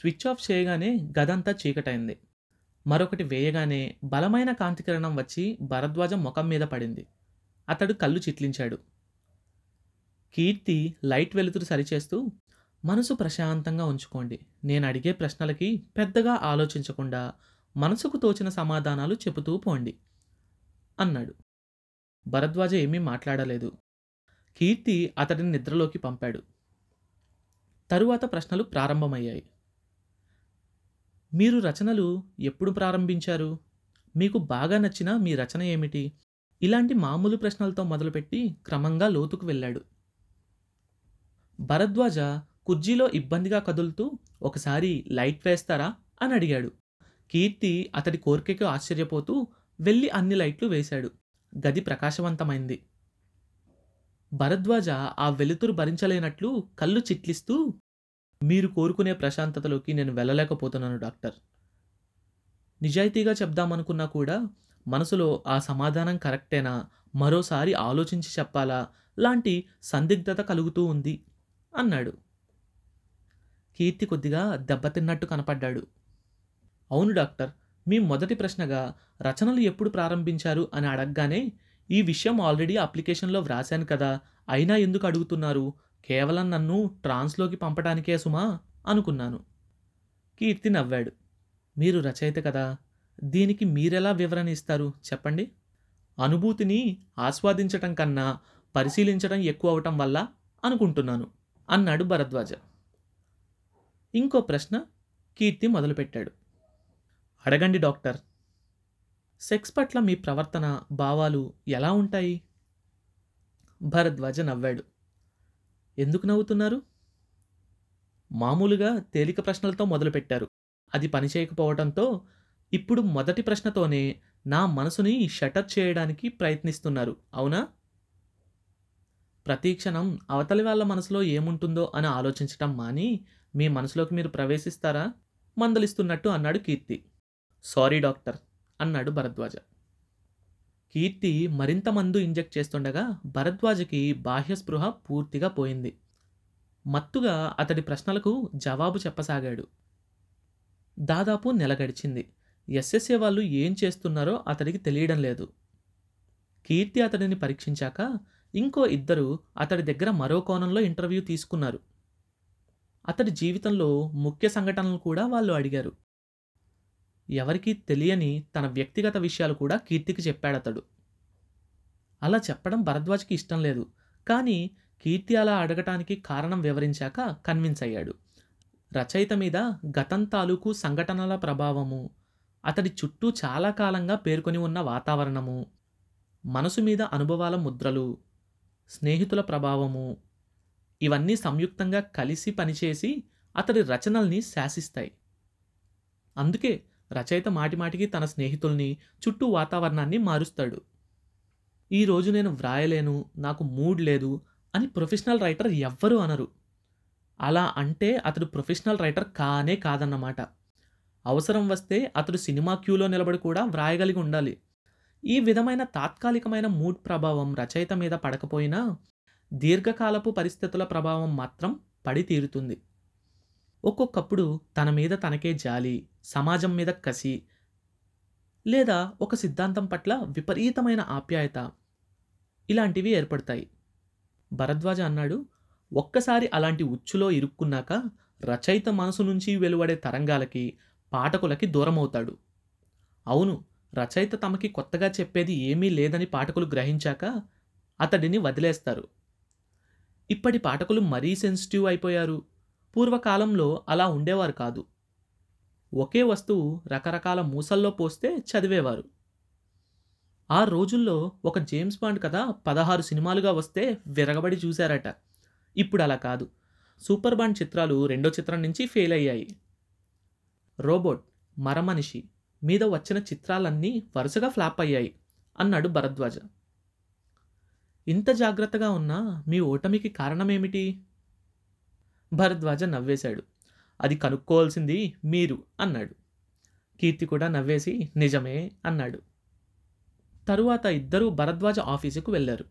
Switch off చేయగానే గదంతా చీకటైంది. మరొకటి వేయగానే బలమైన కాంతికిరణం వచ్చి భరద్వాజం ముఖం మీద పడింది. అతడు కళ్ళు చిట్లించాడు. కీర్తి లైట్ వెలుతురు సరిచేస్తూ మనసు ప్రశాంతంగా ఉంచుకోండి. నేను అడిగే ప్రశ్నలకి పెద్దగా ఆలోచించకుండా మనసుకు తోచిన సమాధానాలు చెబుతూ పోండి అన్నాడు. భరద్వాజ ఏమీ మాట్లాడలేదు. కీర్తి అతడిని నిద్రలోకి పంపాడు. తరువాత ప్రశ్నలు ప్రారంభమయ్యాయి. మీరు రచనలు ఎప్పుడు ప్రారంభించారు? మీకు బాగా నచ్చిన మీ రచన ఏమిటి? ఇలాంటి మామూలు ప్రశ్నలతో మొదలుపెట్టి క్రమంగా లోతుకు వెళ్ళాడు. భరద్వాజ కుర్జీలో ఇబ్బందిగా కదులుతూ ఒకసారి లైట్ వేస్తారా? అని అడిగాడు. కీర్తి అతడి కోరికకు ఆశ్చర్యపోతూ వెళ్ళి అన్ని లైట్లు వేశాడు. గది ప్రకాశవంతమైంది. భరద్వాజ ఆ వెలుతురు భరించలేనట్లు కళ్ళు చిట్లిస్తూ మీరు కోరుకునే ప్రశాంతతలోకి నేను వెళ్ళలేకపోతున్నాను డాక్టర్. నిజాయితీగా చెప్దామనుకున్నా కూడా మనసులో ఆ సమాధానం కరెక్టేనా? మరోసారి ఆలోచించి చెప్పాలా? లాంటి సందిగ్ధత కలుగుతూ ఉంది అన్నాడు. కీర్తి కొద్దిగా దెబ్బతిన్నట్టు కనపడ్డాడు. అవును డాక్టర్ మీ మొదటి ప్రశ్నగా రచనలు ఎప్పుడు ప్రారంభించారు అని అడగగానే ఈ విషయం ఆల్రెడీ అప్లికేషన్లో వ్రాశాను కదా అయినా ఎందుకు అడుగుతున్నారు? కేవలం నన్ను ట్రాన్స్లోకి పంపడానికే సుమా అనుకున్నాను. కీర్తి నవ్వాడు. మీరు రచయిత కదా దీనికి మీరెలా వివరణ ఇస్తారు చెప్పండి? అనుభూతిని ఆస్వాదించటం కన్నా పరిశీలించడం ఎక్కువ అవటం వల్ల అనుకుంటున్నాను అన్నాడు భరద్వాజ. ఇంకో ప్రశ్న కీర్తి మొదలుపెట్టాడు. అడగండి డాక్టర్ సెక్స్ పట్ల మీ ప్రవర్తన భావాలు ఎలా ఉంటాయి? భరద్వాజ నవ్వాడు. ఎందుకు నవ్వుతున్నారు? మామూలుగా తేలిక ప్రశ్నలతో మొదలుపెట్టారు. అది పనిచేయకపోవడంతో ఇప్పుడు మొదటి ప్రశ్నతోనే నా మనసుని షటర్ చేయడానికి ప్రయత్నిస్తున్నారు. అవునా? ప్రతి క్షణం అవతలి వాళ్ళ మనసులో ఏముంటుందో అని ఆలోచించటం మాని మీ మనసులోకి మీరు ప్రవేశిస్తారా? మందలిస్తున్నట్టు అన్నాడు కీర్తి. సారీ డాక్టర్ అన్నాడు భరద్వాజ. కీర్తి మరింత మందు ఇంజెక్ట్ చేస్తుండగా భరద్వాజకి బాహ్య స్పృహ పూర్తిగా పోయింది. మత్తుగా అతడి ప్రశ్నలకు జవాబు చెప్పసాగాడు. దాదాపు నెల గడిచింది. ఎస్ఎస్ఏ వాళ్ళు ఏం చేస్తున్నారో అతడికి తెలియడం లేదు. కీర్తి అతడిని పరీక్షించాక ఇంకో ఇద్దరు అతడి దగ్గర మరో కోణంలో ఇంటర్వ్యూ తీసుకున్నారు. అతడి జీవితంలో ముఖ్య సంఘటనలు కూడా వాళ్ళు అడిగారు. ఎవరికీ తెలియని తన వ్యక్తిగత విషయాలు కూడా కీర్తికి చెప్పాడతడు. అలా చెప్పడం భరద్వాజ్కి ఇష్టం లేదు. కానీ కీర్తి అలా అడగటానికి కారణం వివరించాక కన్విన్స్ అయ్యాడు. రచయిత మీద గతం తాలూకు సంఘటనల ప్రభావము అతడి చుట్టూ చాలా కాలంగా పేర్కొని ఉన్న వాతావరణము మనసు మీద అనుభవాల ముద్రలు స్నేహితుల ప్రభావము ఇవన్నీ సంయుక్తంగా కలిసి పనిచేసి అతడి రచనల్ని శాసిస్తాయి. అందుకే రచయిత మాటిమాటికి తన స్నేహితుల్ని చుట్టూ వాతావరణాన్ని మారుస్తాడు. ఈరోజు నేను వ్రాయలేను నాకు మూడ్ లేదు అని ప్రొఫెషనల్ రైటర్ ఎవ్వరూ అనరు. అలా అంటే అతడు ప్రొఫెషనల్ రైటర్ కానే కాదన్నమాట. అవసరం వస్తే అతడు సినిమా క్యూలో నిలబడి కూడా వ్రాయగలిగి ఉండాలి. ఈ విధమైన తాత్కాలికమైన మూడ్ ప్రభావం రచయిత మీద పడకపోయినా దీర్ఘకాలపు పరిస్థితుల ప్రభావం మాత్రం పడి తీరుతుంది ఒక్కొక్కప్పుడు తన మీద తనకే జాలి సమాజం మీద కసి లేదా ఒక సిద్ధాంతం పట్ల విపరీతమైన ఆప్యాయత ఇలాంటివి ఏర్పడతాయి. భరద్వాజ అన్నాడు ఒక్కసారి అలాంటి ఉచ్చులో ఇరుక్కున్నాక రచయిత మనసు నుంచి వెలువడే తరంగాలకి పాఠకులకి దూరమవుతాడు. అవును రచయిత తమకి కొత్తగా చెప్పేది ఏమీ లేదని పాఠకులు గ్రహించాక అతడిని వదిలేస్తారు. ఇప్పటి పాఠకులు మరీ సెన్సిటివ్ అయిపోయారు. పూర్వకాలంలో అలా ఉండేవారు కాదు. ఒకే వస్తువు రకరకాల మూసల్లో పోస్తే చదివేవారు. ఆ రోజుల్లో ఒక జేమ్స్ బాండ్ కథ పదహారు సినిమాలుగా వస్తే విరగబడి చూశారట. ఇప్పుడు అలా కాదు. సూపర్ బాండ్ చిత్రాలు రెండో చిత్రం నుంచి ఫెయిల్ అయ్యాయి. రోబోట్ మరమనిషి మీద వచ్చిన చిత్రాలన్నీ వరుసగా ఫ్లాప్ అయ్యాయి అన్నాడు భరద్వాజ. ఇంత జాగ్రత్తగా ఉన్నా మీ ఓటమికి కారణమేమిటి? భరద్వాజ నవ్వేశాడు. అది కనుక్కోవాల్సింది మీరు అన్నాడు. కీర్తి కూడా నవ్వేసి నిజమే అన్నాడు. తరువాత ఇద్దరూ భరద్వాజ ఆఫీసుకు వెళ్ళారు.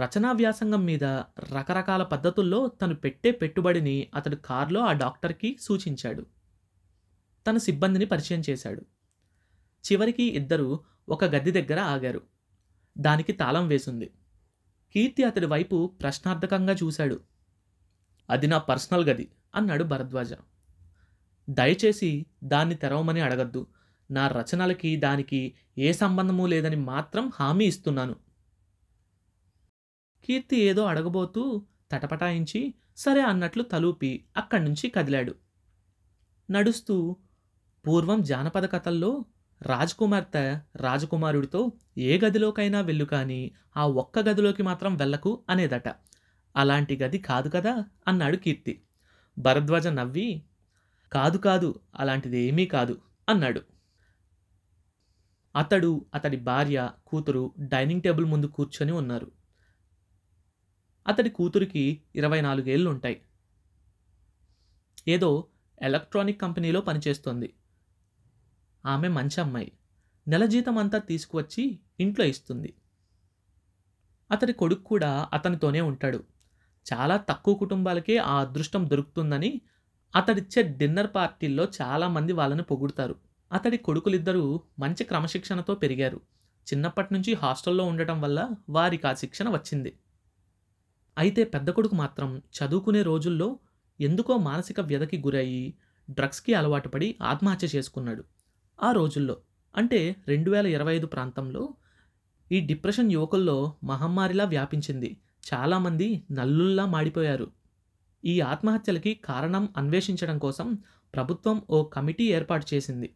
రచనా వ్యాసంగం మీద రకరకాల పద్ధతుల్లో తను పెట్టే పెట్టుబడిని అతడు కారులో ఆ డాక్టర్కి సూచించాడు. తన సిబ్బందిని పరిచయం చేశాడు. చివరికి ఇద్దరు ఒక గది దగ్గర ఆగారు. దానికి తాళం వేసింది. కీర్తి అతడి వైపు ప్రశ్నార్థకంగా చూశాడు. అది నా పర్సనల్ గది అన్నాడు భరద్వాజ. దయచేసి దాన్ని తెరవమని అడగద్దు. నా రచనలకి దానికి ఏ సంబంధము లేదని మాత్రం హామీ ఇస్తున్నాను. కీర్తి ఏదో అడగబోతూ తటపటాయించి సరే అన్నట్లు తలూపి అక్కడి నుంచి కదిలాడు. నడుస్తూ పూర్వం జానపద కథల్లో రాజకుమార్తె రాజకుమారుడితో ఏ గదిలోకైనా వెళ్ళు కానీ ఆ ఒక్క గదిలోకి మాత్రం వెళ్ళకు అనేదట. అలాంటి గది కాదు కదా అన్నాడు కీర్తి. భరద్వాజ నవ్వి కాదు కాదు అలాంటిది ఏమీ కాదు అన్నాడు. అతడు అతడి భార్య కూతురు డైనింగ్ టేబుల్ ముందు కూర్చొని ఉన్నారు. అతడి కూతురికి ఇరవై నాలుగేళ్ళు ఉంటాయి ఏదో ఎలక్ట్రానిక్ కంపెనీలో పనిచేస్తోంది. ఆమె మంచి అమ్మాయి. నెల జీతం అంతా తీసుకువచ్చి ఇంట్లో ఇస్తుంది. అతడి కొడుకు కూడా అతనితోనే ఉంటాడు. చాలా తక్కువ కుటుంబాలకే ఆ అదృష్టం దొరుకుతుందని అతడిచ్చే డిన్నర్ పార్టీల్లో చాలామంది వాళ్ళని పొగుడుతారు. అతడి కొడుకులిద్దరూ మంచి క్రమశిక్షణతో పెరిగారు. చిన్నప్పటి నుంచి హాస్టల్లో ఉండటం వల్ల వారికి ఆ శిక్షణ వచ్చింది. అయితే పెద్ద కొడుకు మాత్రం చదువుకునే రోజుల్లో ఎందుకో మానసిక వ్యధకి గురయ్యి డ్రగ్స్కి అలవాటు పడి ఆత్మహత్య చేసుకున్నాడు. ఆ రోజుల్లో అంటే రెండు వేల ఇరవై ఐదు ప్రాంతంలో ఈ డిప్రెషన్ యువకుల్లో మహమ్మారిలా వ్యాపించింది. చాలామంది నల్లుల్లా మాడిపోయారు. ఈ ఆత్మహత్యలకి కారణం అన్వేషించడం కోసం ప్రభుత్వం ఓ కమిటీ ఏర్పాటు చేసింది.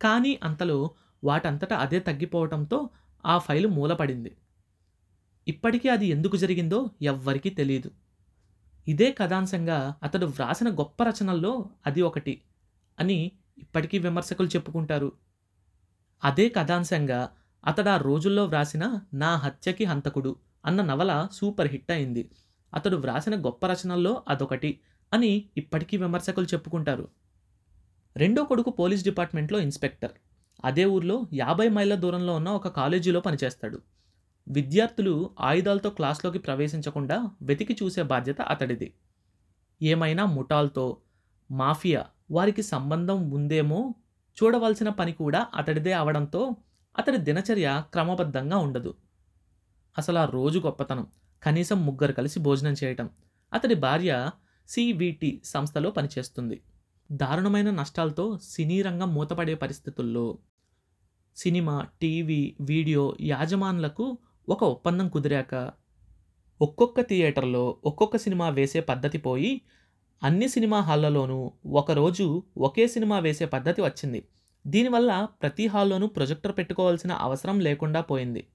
కానీ అంతలో వాటంతటా అదే తగ్గిపోవడంతో ఆ ఫైలు మూలపడింది. ఇప్పటికీ అది ఎందుకు జరిగిందో ఎవ్వరికీ తెలియదు ఇదే కథాంశంగా అతడు వ్రాసిన గొప్ప రచనల్లో అది ఒకటి అని ఇప్పటికీ విమర్శకులు చెప్పుకుంటారు. అదే కథాంశంగా అతడు ఆ రోజుల్లో వ్రాసిన నా హత్యకి హంతకుడు అన్న నవల సూపర్ హిట్ అయింది. అతడు వ్రాసిన గొప్ప రచనల్లో అదొకటి అని ఇప్పటికీ విమర్శకులు చెప్పుకుంటారు. రెండో కొడుకు పోలీస్ డిపార్ట్మెంట్లో ఇన్స్పెక్టర్. అదే ఊర్లో యాభై మైళ్ళ దూరంలో ఉన్న ఒక కాలేజీలో పనిచేస్తాడు. విద్యార్థులు ఆయుధాలతో క్లాస్లోకి ప్రవేశించకుండా వెతికి చూసే బాధ్యత అతడిది. ఏమైనా ముఠాల్తో మాఫియా వారికి సంబంధం ఉందేమో చూడవలసిన పని కూడా అతడిదే అవడంతో అతడి దినచర్య క్రమబద్ధంగా ఉండదు. అసలు ఆ రోజు గొప్పతనం. కనీసం ముగ్గురు కలిసి భోజనం చేయటం. అతడి భార్య సివిటి సంస్థలో పనిచేస్తుంది. దారుణమైన నష్టాలతో సినీ రంగం మూతపడే పరిస్థితుల్లో సినిమా టీవీ వీడియో యాజమానులకు ఒక ఒప్పందం కుదిరాక ఒక్కొక్క థియేటర్లో ఒక్కొక్క సినిమా వేసే పద్ధతి పోయి అన్ని సినిమా హాళ్ళలోనూ ఒకరోజు ఒకే సినిమా వేసే పద్ధతి వచ్చింది. దీనివల్ల ప్రతి హాల్లోనూ ప్రొజెక్టర్ పెట్టుకోవాల్సిన అవసరం లేకుండా పోయింది.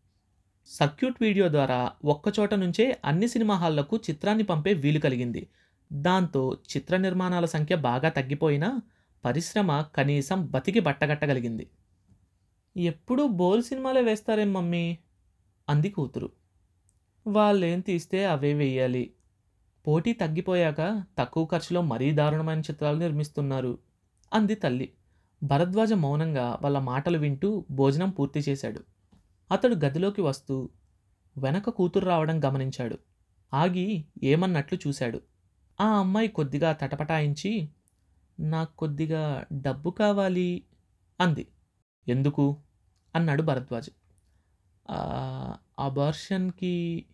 సర్క్యూట్ వీడియో ద్వారా ఒక్కచోట నుంచే అన్ని సినిమా హాళ్ళకు చిత్రాన్ని పంపే వీలు కలిగింది. దాంతో చిత్ర నిర్మాణాల సంఖ్య బాగా తగ్గిపోయినా పరిశ్రమ కనీసం బతికి బట్టగట్టగలిగింది. ఎప్పుడూ బోల్ సినిమాలే వేస్తారేం మమ్మీ? అంది కూతురు. వాళ్ళేం తీస్తే అవే వెయ్యాలి పోటీ తగ్గిపోయాక తక్కువ ఖర్చులో మరీ దారుణమైన చిత్రాలు నిర్మిస్తున్నారు అంది తల్లి. భరద్వాజ మౌనంగా వాళ్ళ మాటలు వింటూ భోజనం పూర్తి చేశాడు. అతడు గదిలోకి వస్తూ వెనక కూతురు రావడం గమనించాడు. ఆగి ఏమన్నట్లు చూశాడు. ఆ అమ్మాయి కొద్దిగా తటపటాయించి నాకు కొద్దిగా డబ్బు కావాలి అంది. ఎందుకు? అన్నాడు భరద్వాజ్. అబార్షన్కి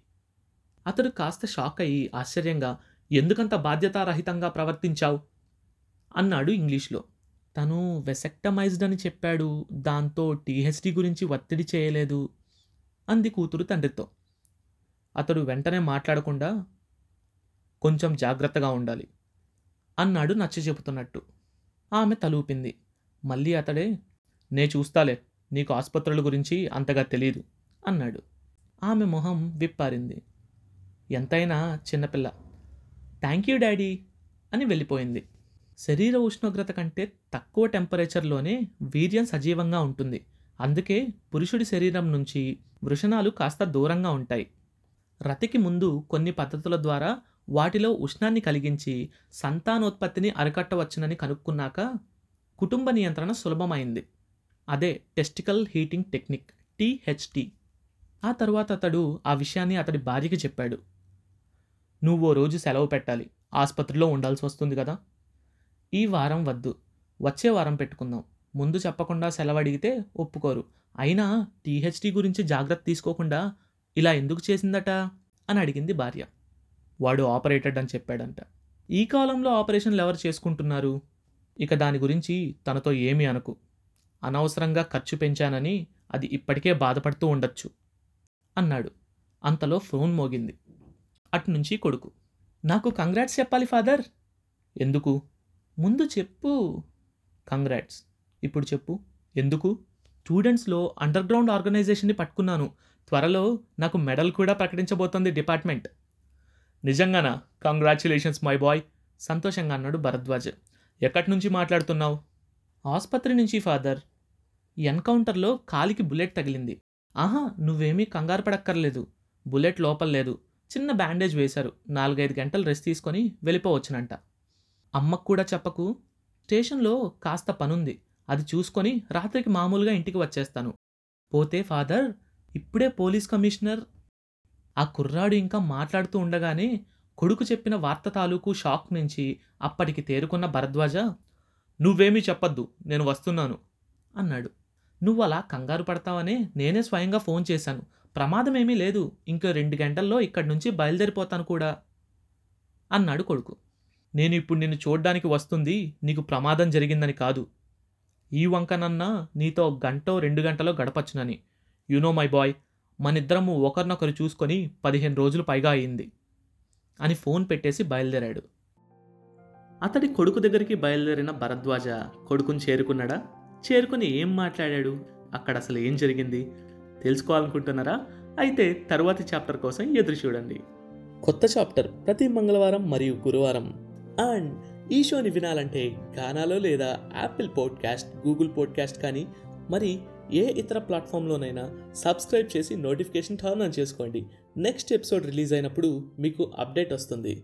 అతడు కాస్త షాక్ అయ్యి ఆశ్చర్యంగా ఎందుకంత బాధ్యతారహితంగా ప్రవర్తించావు? అన్నాడు ఇంగ్లీష్లో. తను వెసెక్టమైజ్డ్ అని చెప్పాడు. దాంతో టీహెచ్డి గురించి ఒత్తిడి చేయలేదు. అంది కూతురు తండ్రితో. అతడు వెంటనే మాట్లాడకుండా కొంచెం జాగ్రత్తగా ఉండాలి అన్నాడు నచ్చ చెబుతున్నట్టు. ఆమె తలూపింది. మళ్ళీ అతడే నే చూస్తాలే నీకు ఆసుపత్రుల గురించి అంతగా తెలియదు అన్నాడు. ఆమె మొహం విప్పారింది. ఎంతైనా చిన్నపిల్ల. థ్యాంక్ యూ డాడీ అని వెళ్ళిపోయింది. శరీర ఉష్ణోగ్రత కంటే తక్కువ టెంపరేచర్లోనే వీర్యం సజీవంగా ఉంటుంది. అందుకే పురుషుడి శరీరం నుంచి వృషణాలు కాస్త దూరంగా ఉంటాయి. రతికి ముందు కొన్ని పద్ధతుల ద్వారా వాటిలో ఉష్ణాన్ని కలిగించి సంతానోత్పత్తిని అరికట్టవచ్చునని కనుక్కున్నాక కుటుంబ నియంత్రణ సులభమైంది. అదే టెస్టికల్ హీటింగ్ టెక్నిక్ టీహెచ్టి ఆ తర్వాత అతడు ఆ విషయాన్ని అతడి భార్యకి చెప్పాడు. నువ్వు ఓ రోజు సెలవు పెట్టాలి. ఆసుపత్రిలో ఉండాల్సి వస్తుంది కదా. ఈ వారం వద్దు. వచ్చే వారం పెట్టుకుందాం. ముందు చెప్పకుండా సెలవు అడిగితే ఒప్పుకోరు. అయినా టీహెచ్డీ గురించి జాగ్రత్త తీసుకోకుండా ఇలా ఎందుకు చేసిందట? అని అడిగింది భార్య. వాడు ఆపరేటెడ్ అని చెప్పాడంట. ఈ కాలంలో ఆపరేషన్లు ఎవరు చేసుకుంటున్నారు? ఇక దాని గురించి తనతో ఏమీ అనుకు. అనవసరంగా ఖర్చు పెంచానని అది ఇప్పటికే బాధపడుతూ ఉండొచ్చు అన్నాడు. అంతలో ఫోన్ మోగింది. అటునుంచి కొడుకు. నాకు కంగ్రాట్స్ చెప్పాలి ఫాదర్? ఎందుకు? ముందు చెప్పు. కంగ్రాట్స్ ఇప్పుడు చెప్పు. ఎందుకు? స్టూడెంట్స్లో అండర్ గ్రౌండ్ ఆర్గనైజేషన్ని పట్టుకున్నాను. త్వరలో నాకు మెడల్ కూడా ప్రకటించబోతోంది డిపార్ట్మెంట్ నిజంగానా? కంగ్రాచులేషన్స్ మై బాయ్ సంతోషంగా అన్నాడు భరద్వాజ్. ఎక్కడి నుంచి మాట్లాడుతున్నావు? ఆసుపత్రి నుంచి ఫాదర్ ఎన్కౌంటర్లో కాలికి బుల్లెట్ తగిలింది. ఆహా నువ్వేమీ కంగారు పడక్కర్లేదు. బుల్లెట్ లోపల లేదు. చిన్న బ్యాండేజ్ వేశారు. నాలుగైదు గంటలు రెస్ట్ తీసుకొని వెళ్ళిపోవచ్చునంట. అమ్మకు కూడా చెప్పకు. స్టేషన్లో కాస్త పనుంది. అది చూసుకొని రాత్రికి మామూలుగా ఇంటికి వచ్చేస్తాను. పోతే ఫాదర్ ఇప్పుడే పోలీస్ కమిషనర్. ఆ కుర్రాడు ఇంకా మాట్లాడుతూ ఉండగానే కొడుకు చెప్పిన వార్త తాలూకు షాక్ నుంచి అప్పటికి తేరుకున్న భరద్వాజ నువ్వేమీ చెప్పొద్దు నేను వస్తున్నాను అన్నాడు. నువ్వు అలా కంగారు పడతావనే నేనే స్వయంగా ఫోన్ చేశాను. ప్రమాదమేమీ లేదు. ఇంకో రెండు గంటల్లో ఇక్కడి నుంచి బయలుదేరిపోతాను కూడా అన్నాడు కొడుకు. నేను ఇప్పుడు నిన్ను చూడ్డానికి వస్తుంది నీకు ప్రమాదం జరిగిందని కాదు. ఈ వంకనన్నా నీతో గంటో రెండు గంటలో గడపచ్చునని. నో మై బాయ్ మనిద్దరము ఒకరినొకరు చూసుకొని పదిహేను రోజులు పైగా అయింది. అని ఫోన్ పెట్టేసి బయలుదేరాడు. అతడి కొడుకు దగ్గరికి బయలుదేరిన భరద్వాజ కొడుకుని చేరుకున్నాడా? చేరుకుని ఏం మాట్లాడాడు? అక్కడ అసలు ఏం జరిగింది? తెలుసుకోవాలనుకుంటున్నారా? అయితే తరువాతి చాప్టర్ కోసం ఎదురు చూడండి. కొత్త చాప్టర్. ప్రతి మంగళవారం మరియు గురువారం అండ్ ఈ షోని వినాలంటే గానాలో లేదా యాపిల్ పాడ్కాస్ట్ గూగుల్ పాడ్కాస్ట్ కానీ మరి ఏ ఇతర ప్లాట్ఫామ్లోనైనా సబ్స్క్రైబ్ చేసి నోటిఫికేషన్ టర్న్ ఆన్ చేసుకోండి. నెక్స్ట్ ఎపిసోడ్ రిలీజ్ అయినప్పుడు మీకు అప్డేట్ వస్తుంది.